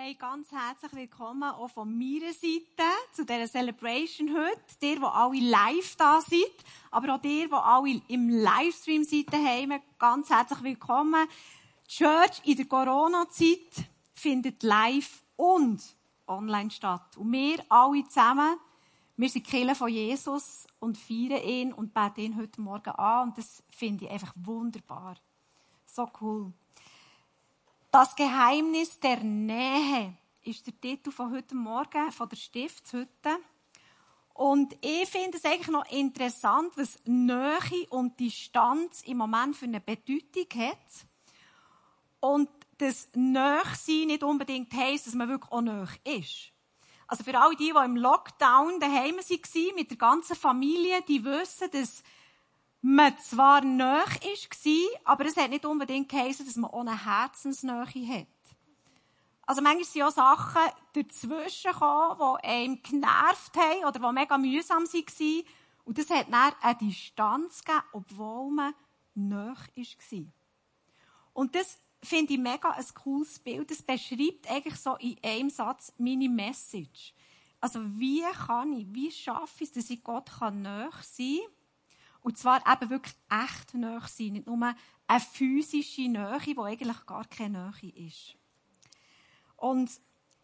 Hey, ganz herzlich willkommen auch von meiner Seite zu dieser Celebration heute. Dir, die alle live da sind, aber auch dir, die alle im Livestream seid daheim, ganz herzlich willkommen. Die Church in der Corona-Zeit findet live und online statt. Und wir alle zusammen, wir sind Kinder von Jesus und feiern ihn und beten ihn heute Morgen an. Und das finde ich einfach wunderbar. So cool. Das Geheimnis der Nähe ist der Titel von heute Morgen von der Stiftshütte. Und ich finde es eigentlich noch interessant, was Nähe und Distanz im Moment für eine Bedeutung hat. Und das Nächsein nicht unbedingt heisst, dass man wirklich auch nahe ist. Also für alle die, die im Lockdown daheim waren, mit der ganzen Familie, die wissen, dass man zwar nahe war, aber es hat nicht unbedingt geheißen, dass man eine Herzensnähe hat. Also manchmal sind auch Sachen dazwischen gekommen, die einem genervt haben oder die mega mühsam waren. Und das hat dann eine Distanz gegeben, obwohl man nahe war. Und das finde ich mega ein cooles Bild. Das beschreibt eigentlich so in einem Satz meine Message. Also wie kann ich, wie schaffe ich es, dass ich Gott nahe sein kann? Und zwar eben wirklich echt nahe sein. Nicht nur eine physische Nähe, die eigentlich gar keine Nähe ist. Und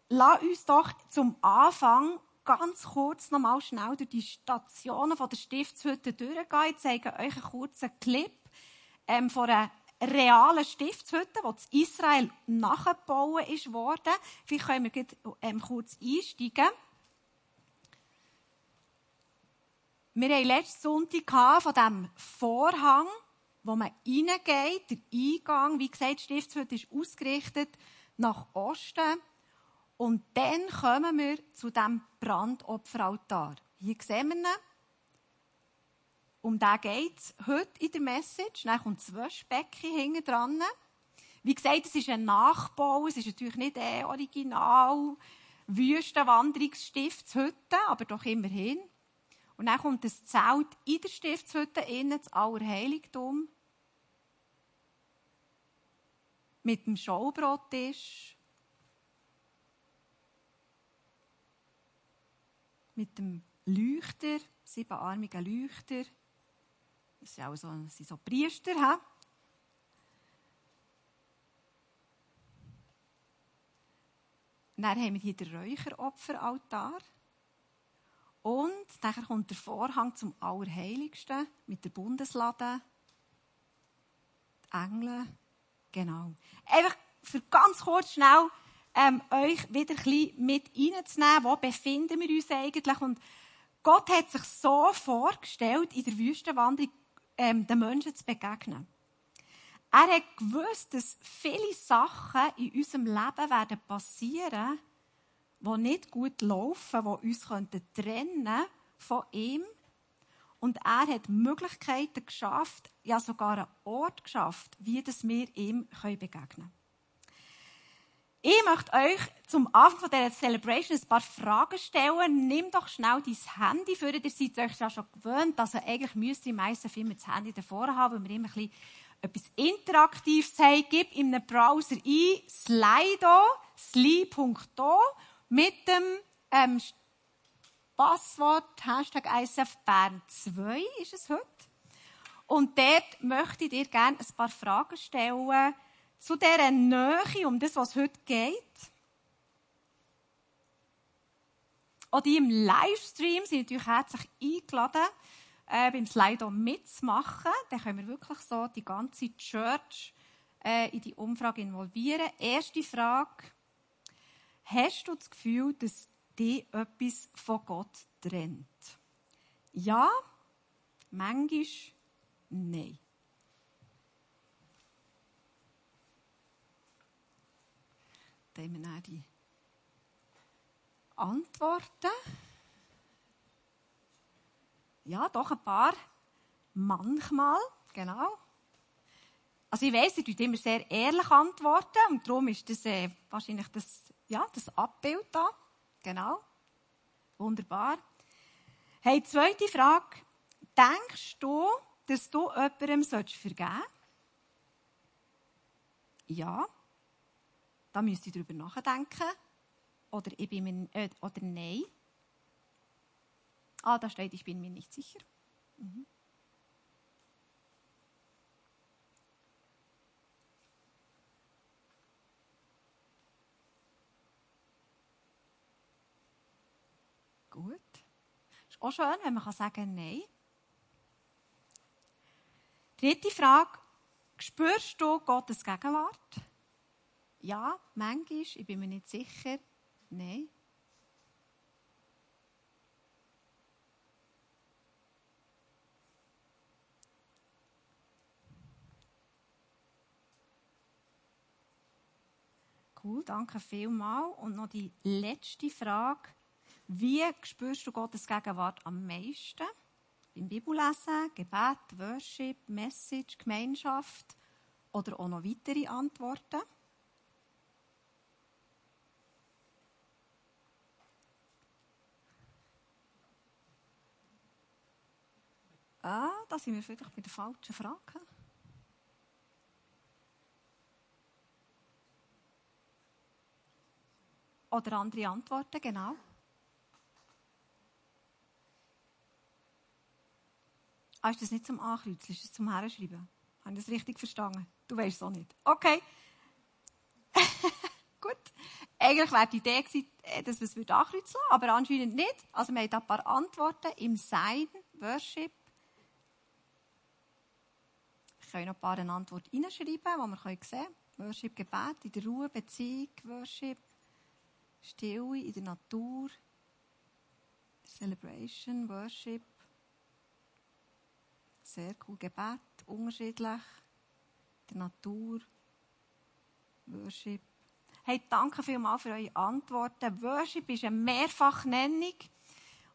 lass uns doch zum Anfang ganz kurz noch mal schnell durch die Stationen von der Stiftshütte durchgehen. Ich zeige euch einen kurzen Clip ähm, von einer realen Stiftshütte, die in Israel nachgebaut worden. Vielleicht können wir gleich, ähm, kurz einsteigen. Wir hatten letzten Sonntag von diesem Vorhang, wo man reingeht, der Eingang. Wie gesagt, Stiftshütte ist ausgerichtet nach Osten. Und dann kommen wir zu dem Brandopferaltar. Hier sehen wir ihn. Um den geht es heute in der Message. Dann kommt das Waschbecken hinten dran. Wie gesagt, es ist ein Nachbau. Es ist natürlich nicht der Original Wüstenwanderungsstiftshütte, aber doch immerhin. Und dann kommt das Zelt in der Stiftshütte innen, das Allerheiligtum. Mit dem Schaubrottisch. Mit dem Leuchter, siebenarmigen Leuchter. Das sind, auch so, das sind so Priester. He? Dann haben wir hier den Räucheropferaltar. Und dann kommt der Vorhang zum Allerheiligsten mit der Bundeslade. Die Engel. Genau. Einfach für ganz kurz schnell ähm, euch wieder ein bisschen mit reinzunehmen, wo befinden wir uns eigentlich. Und Gott hat sich so vorgestellt, in der Wüstenwanderung ähm, den Menschen zu begegnen. Er hat gewusst, dass viele Sachen in unserem Leben werden passieren die nicht gut laufen, die uns trennen von ihm. Und er hat Möglichkeiten geschafft, ja sogar einen Ort geschafft, wie das wir ihm begegnen können. Ich möchte euch zum Anfang dieser Celebration ein paar Fragen stellen. Nimm doch schnell dein Handy für. Ihr seid euch ja schon gewöhnt. Also eigentlich müsst ihr meistens immer das Handy davor haben, weil wir immer ein bisschen etwas Interaktives haben. Gib in einem Browser ein Slido, sli.do mit dem ähm, Passwort Hashtag ISF Bern 2 ist es heute. Und dort möchte ich dir gerne ein paar Fragen stellen zu dieser Nähe, um das, was heute geht. Auch die im Livestream sind natürlich herzlich eingeladen, äh, beim Slido mitzumachen. Dann können wir wirklich so die ganze Church äh, in die Umfrage involvieren. Erste Frage. Hast du das Gefühl, dass dich etwas von Gott trennt? Ja, manchmal nein. Dann haben wir dann die Antworten. Ja, doch ein paar. Manchmal, genau. Also ich weiss, ihr tut immer sehr ehrlich antworten und darum ist das äh, wahrscheinlich das ja, das Abbild da. Genau. Wunderbar. Hey, zweite Frage. Denkst du, dass du jemandem vergeben sollst? Ja. Da müsst ihr darüber nachdenken. Oder ich bin mir, äh, oder nein. Ah, da steht, ich bin mir nicht sicher. Mhm. Gut. Ist auch schön, wenn man sagen kann Nein. Dritte Frage. Spürst du Gottes Gegenwart? Ja, manchmal. Ich bin mir nicht sicher. Nein. Cool, danke vielmals. Und noch die letzte Frage. Wie spürst du Gottes Gegenwart am meisten? Beim Bibellesen, Gebet, Worship, Message, Gemeinschaft oder auch noch weitere Antworten? Ah, da sind wir vielleicht bei der falschen Frage. Oder andere Antworten, genau. Ah, ist das nicht zum Ankreuzen, ist das zum Herschreiben? Habe ich das richtig verstanden? Du weißt es auch nicht. Okay. Gut. Eigentlich wäre die Idee gewesen, äh, dass wir es ankreuzen aber anscheinend nicht. Also wir haben ein paar Antworten im Sein, Worship. Ich kann noch ein paar Antworten reinschreiben, die wir sehen können. Worship, Gebet, in der Ruhe, Beziehung, Worship, Stille, in der Natur, Celebration, Worship, sehr cool. Gebet, unterschiedlich. Der Natur. Worship. Hey, danke vielmals für eure Antworten. Worship ist eine Mehrfachnennung.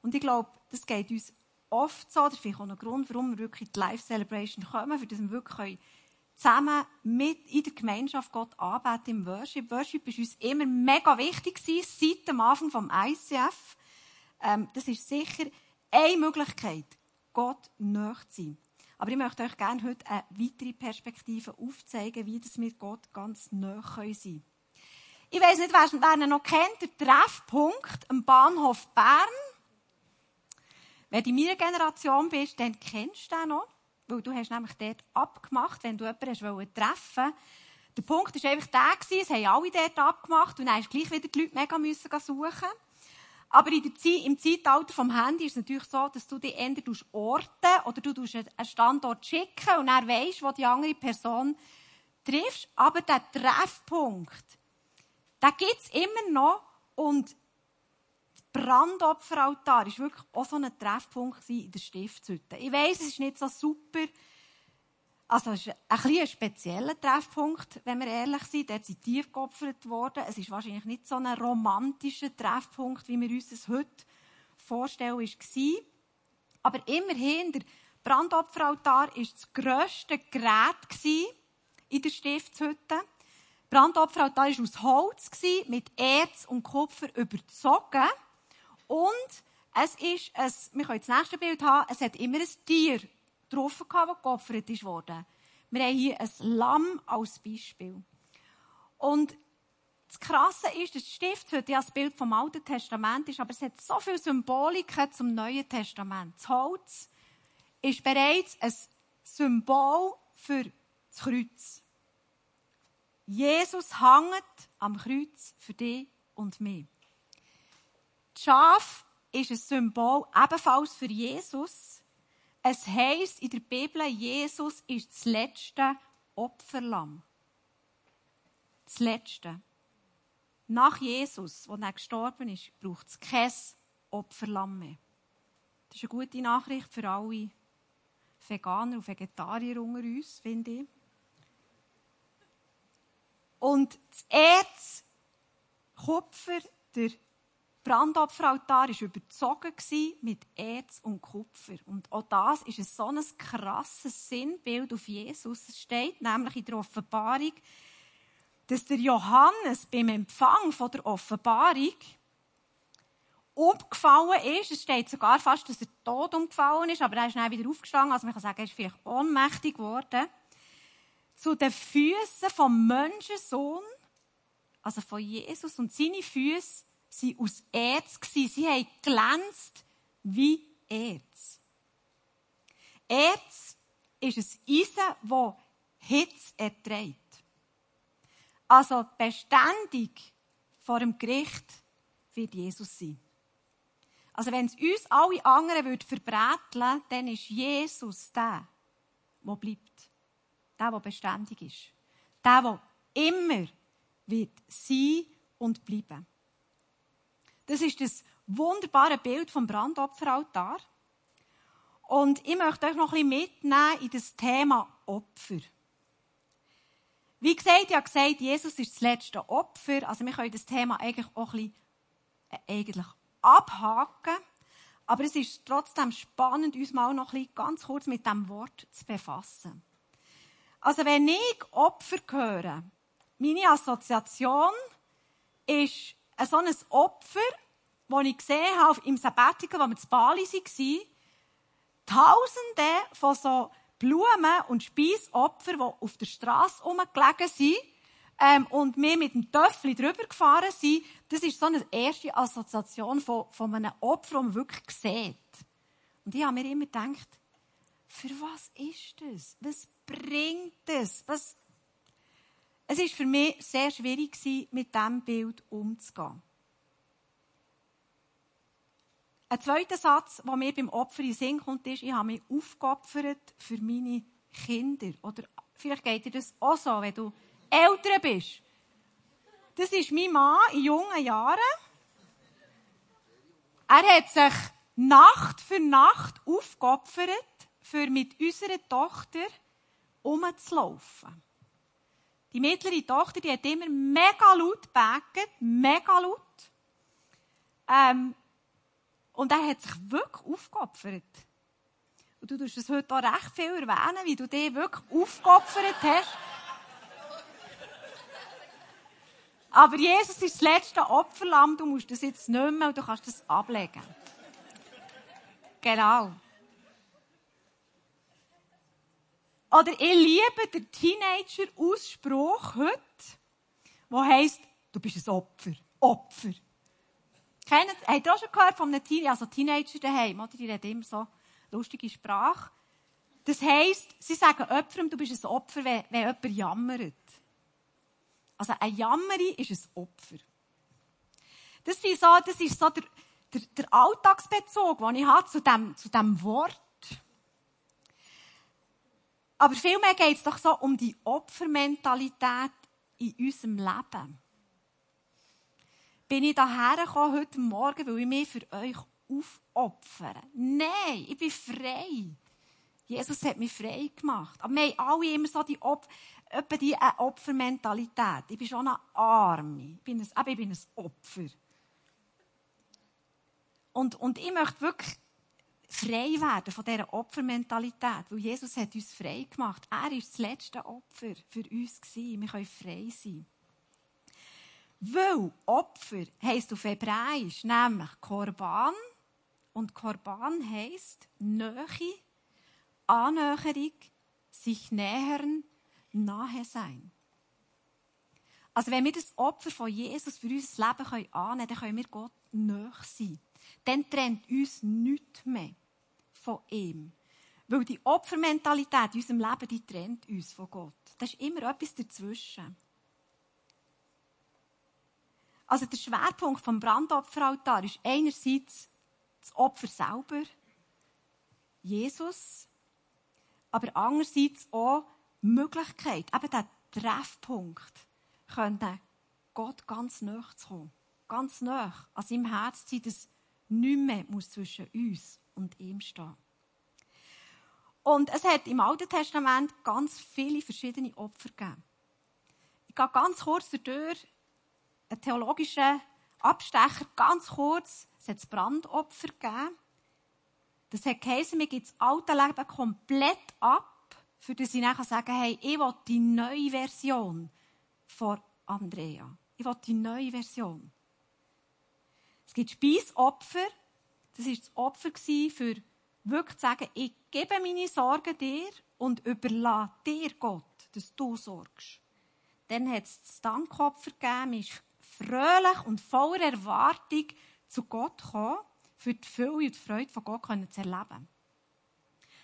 Und ich glaube, das geht uns oft so. Das ist vielleicht auch ein Grund, warum wir wirklich in die Live Celebration kommen, für das wir wirklich zusammen mit in der Gemeinschaft Gott anbeten im Worship. Worship ist uns immer mega wichtig gewesen, seit dem Anfang vom ICF. Ähm, das ist sicher eine Möglichkeit, Gott näher zu sein. Aber ich möchte euch gerne heute eine weitere Perspektive aufzeigen, wie das wir Gott ganz nah sein können. Ich weiss nicht, wer, ihn noch kennt, der Treffpunkt am Bahnhof Bern. Wenn du in meiner Generation bist, dann kennst du den noch, weil du hast nämlich dort abgemacht, wenn du jemanden treffen treffen Der Punkt war einfach der, es haben alle dort abgemacht und dann gleich wieder die Leute mega müssen suchen aber Zeit, im Zeitalter vom Handy ist es natürlich so, dass du dich ändern orten oder du einen Standort schicken und dann weisst, wo die andere Person triffst. Aber der Treffpunkt, den gibt es immer noch und Brandopferaltar war wirklich auch so ein Treffpunkt in der Stiftshütte. Ich weiss, es ist nicht so super, also es ist ein, ein spezieller Treffpunkt, wenn wir ehrlich sind. Dort sind Tiere geopfert worden. Es ist wahrscheinlich nicht so ein romantischer Treffpunkt, wie wir uns das heute vorstellen, war. Aber immerhin, der Brandopferaltar war das grösste Gerät in der Stiftshütte. Brandopferaltar war aus Holz, mit Erz und Kupfer überzogen. Und es ist, ein, wir können das nächste Bild haben, es hat immer ein Tier drauf, das geopfert wurde. Wir haben hier ein Lamm als Beispiel. Und das Krasse ist, das Stift heute ja das Bild vom Alten Testament ist, aber es hat so viel Symboliken zum Neuen Testament. Das Holz ist bereits ein Symbol für das Kreuz. Jesus hängt am Kreuz für dich und mich. Das Schaf ist ein Symbol ebenfalls für Jesus. Es heißt in der Bibel, Jesus ist das letzte Opferlamm. Das letzte. Nach Jesus, wo er gestorben ist, braucht es kein Opferlamm mehr. Das ist eine gute Nachricht für alle Veganer und Vegetarier unter uns, finde ich. Und das Erz, Kupfer, der Brandopferaltar war überzogen mit Erz und Kupfer. Und auch das ist ein so ein krasses Sinnbild auf Jesus. Es steht nämlich in der Offenbarung, dass der Johannes beim Empfang der Offenbarung umgefallen ist. Es steht sogar fast, dass er tot umgefallen ist, aber er ist dann wieder aufgestanden. Also man kann sagen, er ist vielleicht ohnmächtig geworden. Zu den Füßen vom Menschensohn also von Jesus und seine Füße waren aus Erz. Sie haben glänzt wie Erz. Erz ist ein Eisen, das Hitze erträgt. Also beständig vor dem Gericht wird Jesus sein. Also wenn es uns alle anderen würde verbräteln, dann ist Jesus der, der bleibt. Der, der beständig ist. Der, der immer wird sein und bleiben. Das ist das wunderbare Bild vom Brandopferaltar. Und ich möchte euch noch ein bisschen mitnehmen in das Thema Opfer. Wie gesagt, ich gesagt, Jesus ist das letzte Opfer. Also wir können das Thema eigentlich auch ein bisschen, äh, eigentlich abhaken. Aber es ist trotzdem spannend, uns mal noch ein bisschen ganz kurz mit dem Wort zu befassen. Also wenn ich Opfer höre, meine Assoziation ist so ein Opfer, das ich gesehen habe im Sabbatical, wo wir zu Bali waren. Tausende von so Blumen und Speisopfer, die auf der Straße rumgelegen sind ähm, und wir mit dem Töffel drüber gefahren sind, das ist so eine erste Assoziation von, von einem Opfer, das man wirklich sieht. Und ich habe mir immer gedacht, für was ist das? Was bringt das? Was es war für mich sehr schwierig, mit diesem Bild umzugehen. Ein zweiter Satz, der mir beim Opfer in den Sinn kommt, ist, ich habe mich aufgeopfert für meine Kinder. Oder vielleicht geht dir das auch so, wenn du älter bist. Das ist mein Mann in jungen Jahren. Er hat sich Nacht für Nacht aufgeopfert, für mit unserer Tochter umzulaufen. Die mittlere Tochter, die hat immer mega laut gebeten, mega laut. Ähm, und er hat sich wirklich aufgeopfert. Und du tust es heute auch recht viel erwähnen, wie du dich wirklich aufgeopfert hast. Aber Jesus ist das letzte Opferlamm, du musst das jetzt nicht mehr und du kannst das ablegen. Genau. Oder ich liebe den Teenager-Ausspruch heute, der heisst, du bist ein Opfer. Opfer. Kennt, habt ihr auch schon gehört von einem Teenager, also Teenager daheim, oder? Die reden immer so lustige Sprache. Das heisst, sie sagen Opfer, du bist ein Opfer, wenn, wenn jemand jammert. Also ein Jammeri ist ein Opfer. Das, sind so, das ist so der, der, der Alltagsbezug, den ich habe zu dem, zu dem Wort. Aber vielmehr geht es doch so um die Opfermentalität in unserem Leben. Bin ich daher gekommen heute Morgen, weil ich mich für euch aufopfere? Nein, ich bin frei. Jesus hat mich frei gemacht. Aber wir haben alle immer so die, Op etwa die äh, Opfermentalität. Ich bin schon eine Arme. Ich bin ein, ich bin ein Opfer. Und, und ich möchte wirklich frei werden von dieser Opfermentalität, weil Jesus hat uns frei gemacht. Er ist das letzte Opfer für uns gewesen. Wir können frei sein. Weil Opfer heisst auf Hebräisch nämlich Korban und Korban heisst Nähe, Annäherung, sich nähern, nahe sein. Also wenn wir das Opfer von Jesus für unser Leben annehmen können, dann können wir Gott nahe sein. Dann trennt uns nichts mehr von ihm. Weil die Opfermentalität in unserem Leben, die trennt uns von Gott. Da ist immer etwas dazwischen. Also der Schwerpunkt vom Brandopferaltar ist einerseits das Opfer selber, Jesus, aber andererseits auch die Möglichkeit, eben der Treffpunkt, können Gott ganz nah zu kommen. Ganz nah an seinem Herz zu sein, dass nichts mehr zwischen uns und ihm stehen. Und es hat im Alten Testament ganz viele verschiedene Opfer gegeben. Ich gehe ganz kurz durch einen theologischen Abstecher, ganz kurz. Es hat das Brandopfer gegeben. Das hat geheißen, mir gibt das alte Leben komplett ab, für das ich dann sagen hey, ich will die neue Version von Andrea. Ich will die neue Version. Es gibt Speisopfer, das war das Opfer für wirklich zu sagen, ich gebe meine Sorgen dir und überlasse dir Gott, dass du sorgst. Dann hat es das Dankopfer gegeben. Ist fröhlich und voller Erwartung zu Gott gekommen, für die Fülle und die Freude von Gott zu erleben.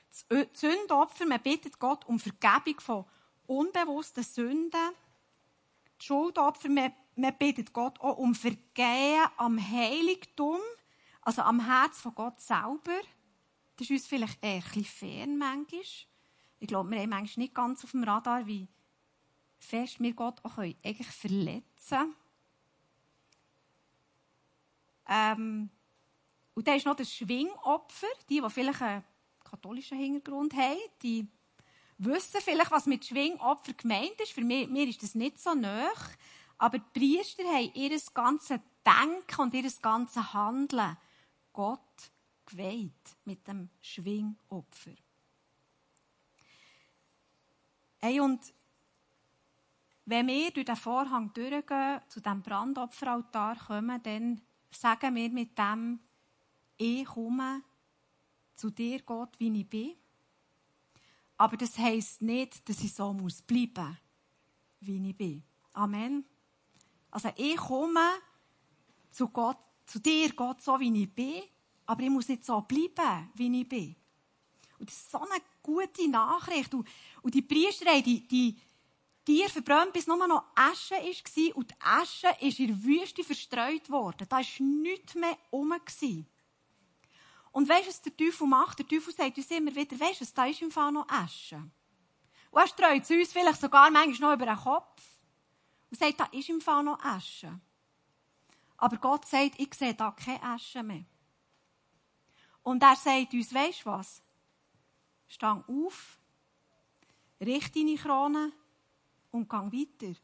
Das Sündopfer, man bittet Gott um Vergebung von unbewussten Sünden. Das Schuldopfer, man bittet Gott auch um Vergehen am Heiligtum, also am Herz von Gott selber. Das ist uns vielleicht eher ein bisschen fern manchmal. Ich glaube, wir haben manchmal nicht ganz auf dem Radar, wie fest wir Gott auch eigentlich verletzen. Ähm, und dann ist noch das Schwingopfer. Die, die vielleicht einen katholischen Hintergrund haben, die wissen vielleicht, was mit Schwingopfer gemeint ist. Für mich, mir ist das nicht so nah. Aber die Priester haben ihr ganzes Denken und ihr ganzes Handeln Gott geweiht mit dem Schwingopfer. Hey, und wenn wir durch den Vorhang durchgehen, zu dem Brandopferaltar kommen, dann sagen wir mit dem, ich komme zu dir, Gott, wie ich bin. Aber das heisst nicht, dass ich so muss bleiben, wie ich bin. Amen. Also ich komme zu Gott, zu dir, Gott, so wie ich bin, aber ich muss nicht so bleiben, wie ich bin. Und das ist so eine gute Nachricht. Und, und die Priester die, die Tiere verbrannt, bis nur noch Asche war. Und die Asche ist in der Wüste verstreut worden. Da war nichts mehr rum. Und weißt du, was der Teufel macht? Der Teufel sagt uns immer wieder, weißt du, da ist im Fall noch Asche. Und er streut es uns vielleicht sogar manchmal noch über den Kopf. Und sagt, da ist im Fall noch Asche. Aber Gott sagt, ich sehe da keine Asche mehr. Und er sagt uns, du was? Stang auf, richte deine Krone und gang weiter.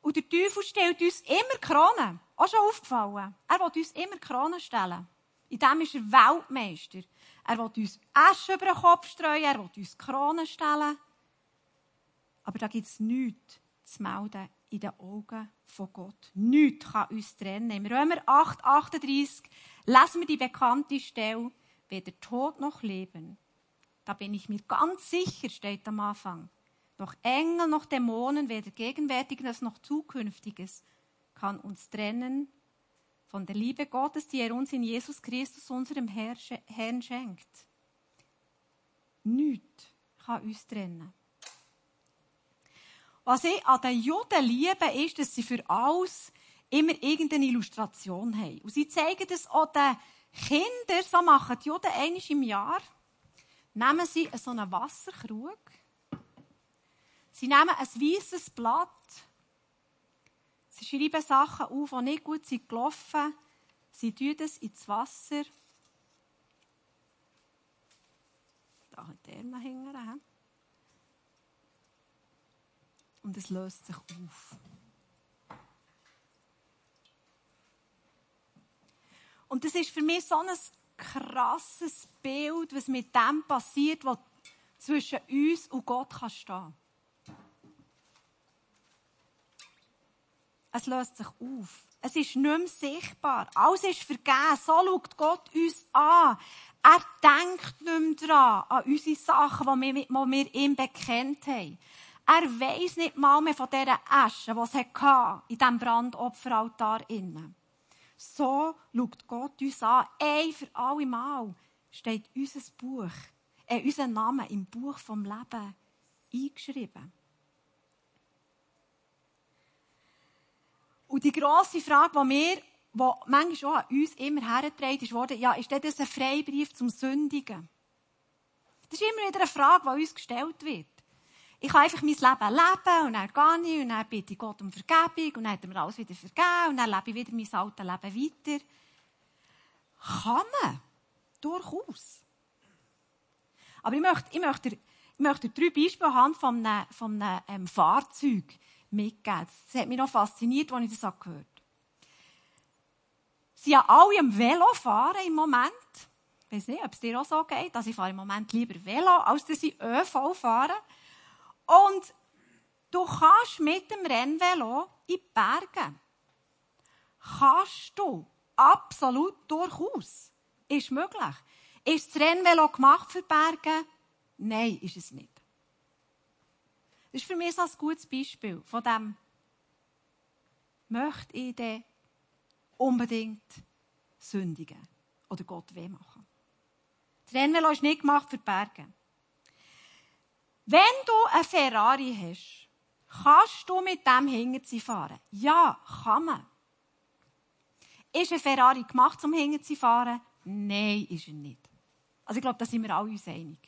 Und der Teufel stellt uns immer Kronen. Auch schon aufgefallen. Er will uns immer Kronen stellen. In dem ist er Weltmeister. Er will uns Asche über den Kopf streuen, er will uns Kronen stellen. Aber da gibt es nichts zu melden in den Augen von Gott. Nichts kann uns trennen. Im Römer 8, 38 lesen wir die bekannte Stelle, weder Tod noch Leben. Da bin ich mir ganz sicher, steht am Anfang. Noch Engel, noch Dämonen, weder Gegenwärtiges noch Zukünftiges kann uns trennen von der Liebe Gottes, die er uns in Jesus Christus, unserem Herrn, schenkt. Nichts kann uns trennen. Was ich an den Juden liebe, ist, dass sie für alles immer irgendeine Illustration haben. Und sie zeigen das auch den Kindern, so machen die Juden einmal im Jahr, nehmen sie so einen Wasserkrug Sie nehmen ein weißes Blatt. Sie schreiben Sachen auf, die nicht gut sind gelaufen. Sie tun es ins Wasser. Da hat der mal hängen. Und es löst sich auf. Und das ist für mich so ein krasses Bild, was mit dem passiert, was zwischen uns und Gott kann stehen Es löst sich auf. Es ist nicht mehr sichtbar. Alles ist vergeben. So schaut Gott uns an. Er denkt nicht mehr daran, an unsere Sachen, die wir, die wir ihm bekennt haben. Er weiss nicht mal mehr von dieser Asche, die es in diesem Brandopferaltar innen. So schaut Gott uns an. Ein für alle Mal steht unser Buch, äh, unser Name im Buch vom Leben eingeschrieben. Und die grosse Frage, die wir, die manchmal auch an uns immer hergetragen ist, wurde, ja, ist das ein Freibrief zum Sündigen? Das ist immer wieder eine Frage, die uns gestellt wird. Ich kann einfach mein Leben leben und dann gehe ich und dann bitte ich Gott um Vergebung und dann hat er mir alles wieder vergeben und dann lebe ich wieder mein altes Leben weiter. Kann man. Durchaus. Aber ich möchte, ich möchte, ich möchte drei Beispiele anhand von einem, von einem ähm, Fahrzeug mitgeben. Das hat mich noch fasziniert, als ich das gehört habe. Sie sind ja alle am Velo fahren im Moment. Ich weiß nicht, ob es dir auch so geht. Also ich fahre im Moment lieber Velo, als dass ich ÖV fahre. Und du kannst mit dem Rennvelo in die Berge. Kannst du. Absolut durchaus. Ist möglich. Ist das Rennvelo gemacht für Berge? Nein, ist es nicht. Das ist für mich so ein gutes Beispiel von dem, möchte ich denn unbedingt sündigen oder Gott weh machen. Das Rennvelo ist nicht gemacht für Berge. Wenn du ein Ferrari hast, kannst du mit dem Hinterzi fahren? Ja, kann man. Ist ein Ferrari gemacht zum Hinterzi fahren? Nein, ist er nicht. Also ich glaube, da sind wir alle uns einig.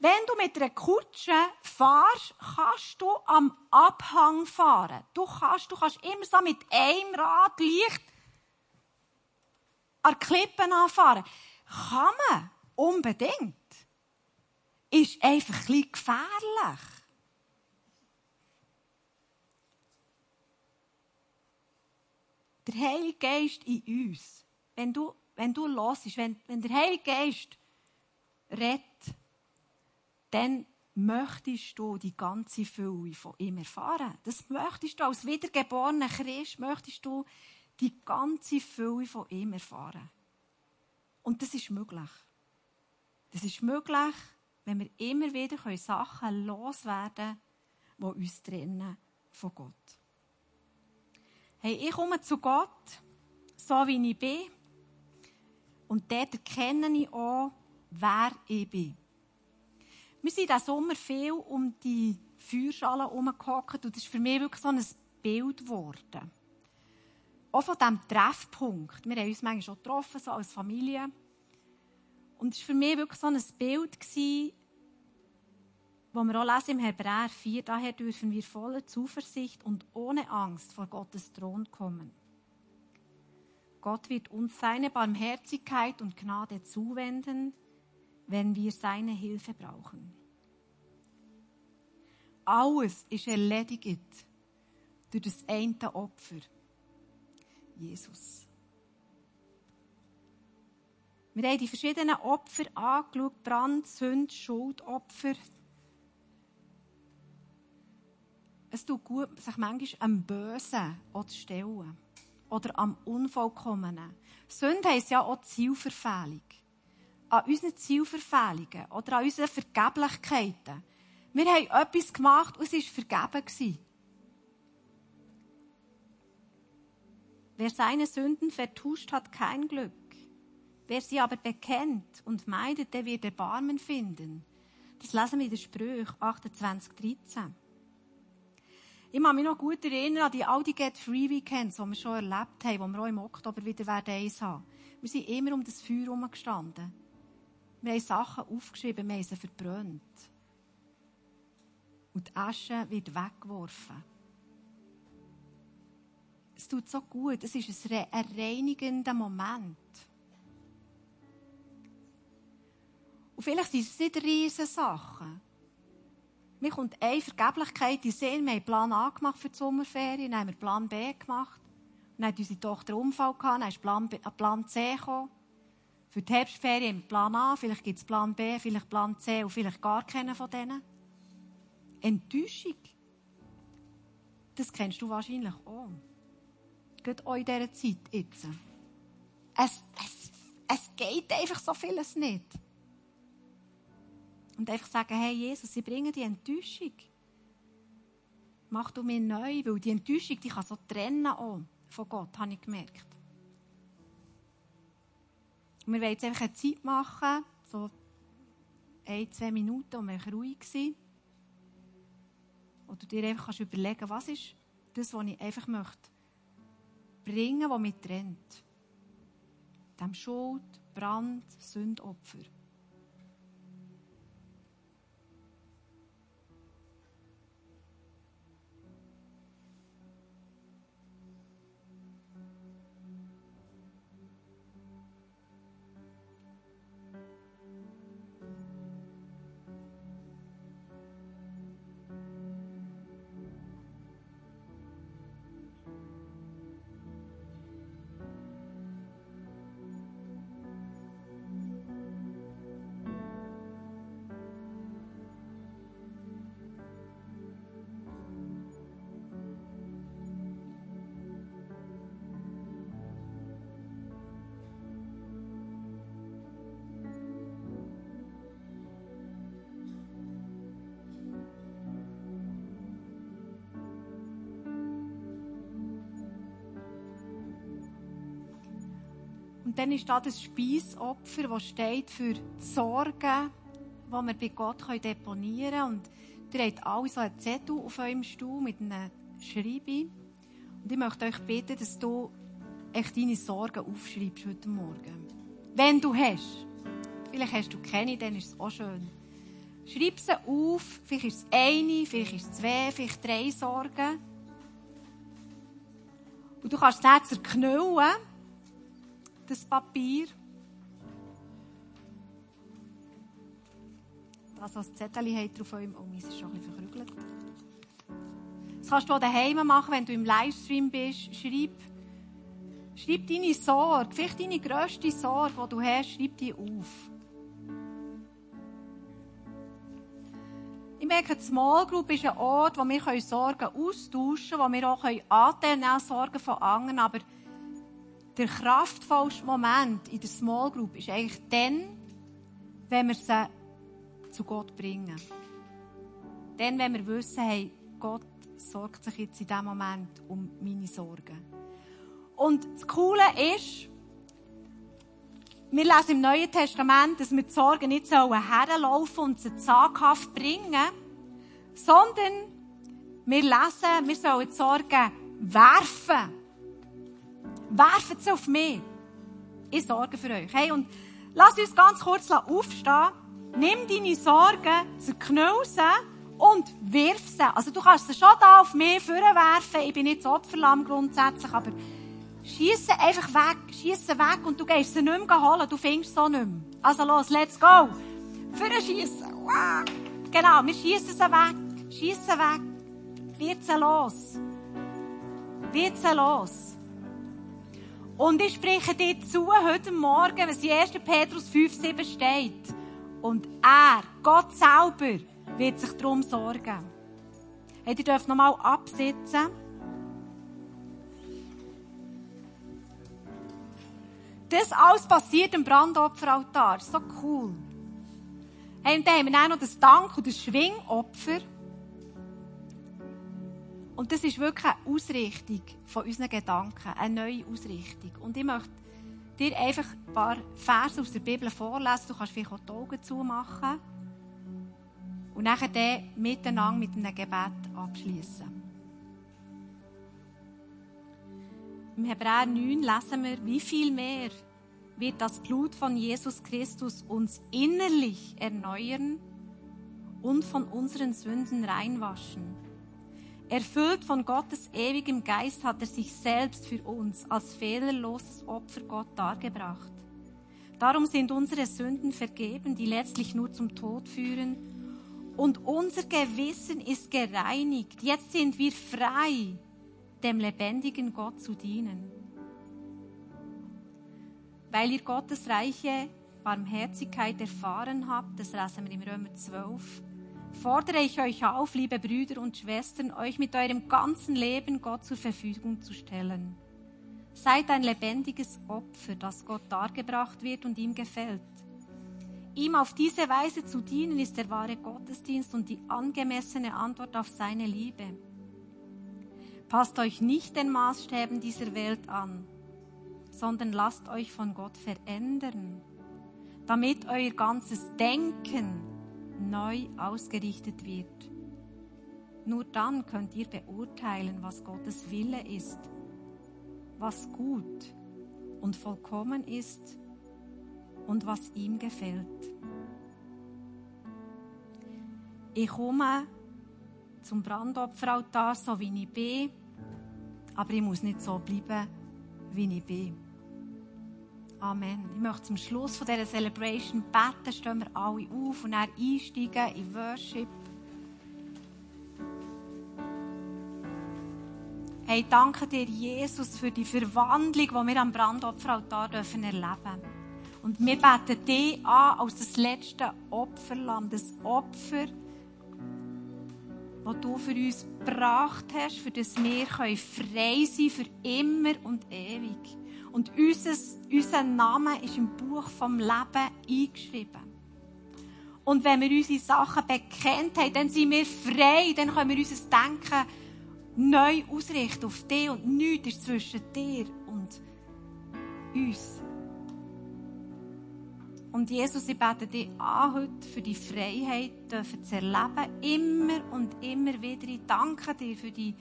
Wenn du mit einer Kutsche fahrst, kannst du am Abhang fahren. Du kannst, du kannst immer so mit einem Rad leicht an Klippen anfahren. Kann man. Unbedingt. Ist einfach ein bisschen gefährlich. Der Heilige Geist in uns, wenn du, wenn du hörst, wenn, wenn der Heilige Geist redet, dann möchtest du die ganze Fülle von ihm erfahren. Das möchtest du als wiedergeborener Christ, möchtest du die ganze Fülle von ihm erfahren. Und das ist möglich. Das ist möglich, wenn wir immer wieder Sachen loswerden können, die uns trennen von Gott. Hey, ich komme zu Gott, so wie ich bin. Und dort erkenne ich auch, wer ich bin. Wir sind diesen Sommer viel um die Feuerschale herumgehockt und das ist für mich wirklich so ein Bild geworden. Auch von diesem Treffpunkt. Wir haben uns manchmal schon getroffen, so als Familie. Und es war für mich wirklich so ein Bild, wo wir auch lesen im Hebräer 4, daher dürfen wir voller Zuversicht und ohne Angst vor Gottes Thron kommen. Gott wird uns seine Barmherzigkeit und Gnade zuwenden, wenn wir seine Hilfe brauchen. Alles ist erledigt durch das eine Opfer, Jesus. Wir haben die verschiedenen Opfer angeschaut, Brand, Sünd, Schuldopfer. Es tut gut, sich manchmal am Bösen zu stellen. Oder am Unvollkommenen. Sünde heisst ja auch Zielverfehlung an unseren Zielverfehlungen oder an unseren Vergeblichkeiten. Wir haben etwas gemacht und es war vergeben. Wer seine Sünden vertuscht, hat kein Glück. Wer sie aber bekennt und meidet, der wird Erbarmen finden. Das lesen wir in der Sprüche 28, 13. Ich kann mich noch gut erinnern an die Audi Get Free Weekends, die wir schon erlebt haben, die wir auch im Oktober wieder eins haben Wir sind immer um das Feuer herumgestanden. Wir haben Sachen aufgeschrieben, wir haben sie verbrannt. Und die Asche wird weggeworfen. Es tut so gut. Es ist ein reinigender Moment. Und vielleicht sind es nicht riesige Sachen. Mir kommt eine Vergeblichkeit in Sinn. Wir haben Plan A gemacht für die Sommerferien, dann haben wir Plan B gemacht. Dann hat unsere Tochter einen Unfall gehabt, dann ist Plan, B, Plan C gekommen. Für die Herbstferien Plan A, vielleicht gibt es Plan B, vielleicht Plan C und vielleicht gar keinen von denen. Enttäuschung. Das kennst du wahrscheinlich auch. Gerade auch in dieser Zeit jetzt. Es, es, es geht einfach so vieles nicht. Und einfach sagen, hey Jesus, sie bringen die Enttäuschung. Mach du mir neu, weil die Enttäuschung, die kann so trennen auch von Gott, habe ich gemerkt. Und wir wollen jetzt einfach eine Zeit machen, so ein, zwei Minuten, wir ruhig sind. Oder dir einfach kannst überlegen, was ist das, was ich einfach möchte bringen, was mich trennt. Dem Schuld, Brand, Sündopfer. Und dann ist da das Speisopfer, das steht für die Sorgen, die wir bei Gott deponieren können. Und ihr habt alle so einen Zettel auf eurem Stuhl mit einem Schreiben. Und ich möchte euch bitten, dass du echt deine Sorgen aufschreibst heute Morgen. Wenn du hast. Vielleicht hast du keine, dann ist es auch schön. Schreib sie auf. Vielleicht ist es eine, vielleicht ist es zwei, vielleicht drei Sorgen. Und du kannst es dann zerknüllen, das Papier. Das, was Zettel hat drauf eurem, oh, meins ist schon ein bisschen verkrügelt. Das kannst du daheim machen, wenn du im Livestream bist. Schreib, schreib deine Sorge, vielleicht deine grösste Sorge, die du hast, schreib die auf. Ich merke, die Small Group ist ein Ort, wo wir Sorgen austauschen können, wo wir auch Sorgen von anderen. Aber der kraftvollste Moment in der Small Group ist eigentlich dann, wenn wir sie zu Gott bringen. Dann, wenn wir wissen, hey, Gott sorgt sich jetzt in diesem Moment um meine Sorgen. Und das Coole ist, wir lesen im Neuen Testament, dass wir die Sorgen nicht herlaufen und sie zaghaft bringen, sondern wir lesen, wir sollen die Sorgen werfen. Werfen sie auf mich. Ich sorge für euch. Hey, und lass uns ganz kurz aufstehen. Nimm deine Sorgen, zerknüll sie und wirf sie. Also du kannst sie schon da auf mich werfen. Ich bin nicht so Opferlamm grundsätzlich, aber schieß sie einfach weg. Schieß sie weg und du gehst sie nicht mehr holen. Du findest sie nicht mehr. Also los, let's go. Für schießen. Wow. Genau, wir schießen sie weg. Schieß sie weg. Wird sie los. Wird sie los. Und ich spreche dir zu heute Morgen, was in 1. Petrus 5, 7 steht. Und er, Gott selber, wird sich darum sorgen. Hey, ihr dürft nochmal absitzen. Das alles passiert im Brandopferaltar. So cool. Hey, und dann haben wir auch noch das Dank- und das Schwingopfer. Und das ist wirklich eine Ausrichtung von unseren Gedanken, eine neue Ausrichtung. Und ich möchte dir einfach ein paar Verse aus der Bibel vorlesen. Du kannst vielleicht auch die Augen zumachen. Und nachher dann miteinander mit einem Gebet abschließen. Im Hebräer 9 lesen wir, wie viel mehr wird das Blut von Jesus Christus uns innerlich erneuern und von unseren Sünden reinwaschen. Erfüllt von Gottes ewigem Geist hat er sich selbst für uns als fehlerloses Opfer Gott dargebracht. Darum sind unsere Sünden vergeben, die letztlich nur zum Tod führen. Und unser Gewissen ist gereinigt. Jetzt sind wir frei, dem lebendigen Gott zu dienen. Weil ihr Gottes reiche Barmherzigkeit erfahren habt, das lesen wir im Römer 12, fordere ich euch auf, liebe Brüder und Schwestern, euch mit eurem ganzen Leben Gott zur Verfügung zu stellen. Seid ein lebendiges Opfer, das Gott dargebracht wird und ihm gefällt. Ihm auf diese Weise zu dienen, ist der wahre Gottesdienst und die angemessene Antwort auf seine Liebe. Passt euch nicht den Maßstäben dieser Welt an, sondern lasst euch von Gott verändern, damit euer ganzes Denken neu ausgerichtet wird. Nur dann könnt ihr beurteilen, was Gottes Wille ist, was gut und vollkommen ist und was ihm gefällt. Ich komme zum Brandopferaltar, so wie ich bin, aber ich muss nicht so bleiben, wie ich bin. Amen. Ich möchte zum Schluss von dieser Celebration beten, stehen wir alle auf und dann einsteigen in Worship. Hey, danke dir, Jesus, für die Verwandlung, die wir am Brandopferaltar dürfen erleben Und wir beten dich an als das letzte Opferlamm, das Opfer, das du für uns gebracht hast, für das wir frei sein können für immer und ewig. Und unser, unser Name ist im Buch vom Leben eingeschrieben. Und wenn wir unsere Sachen bekennt haben, dann sind wir frei, dann können wir unser Denken neu ausrichten auf dich und nichts ist zwischen dir und uns. Und Jesus, ich bete dich an heute für die Freiheit dürfen zu erleben, immer und immer wieder. Ich danke dir für die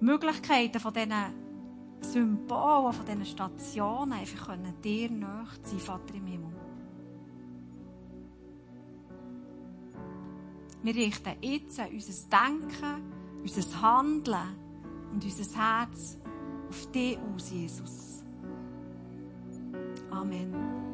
Möglichkeiten von diesen Symbolen, von diesen Stationen, einfach können dir nahe sein, Vater im Himmel. Wir richten jetzt unser Denken, unser Handeln und unser Herz auf dich aus, Jesus. Amen.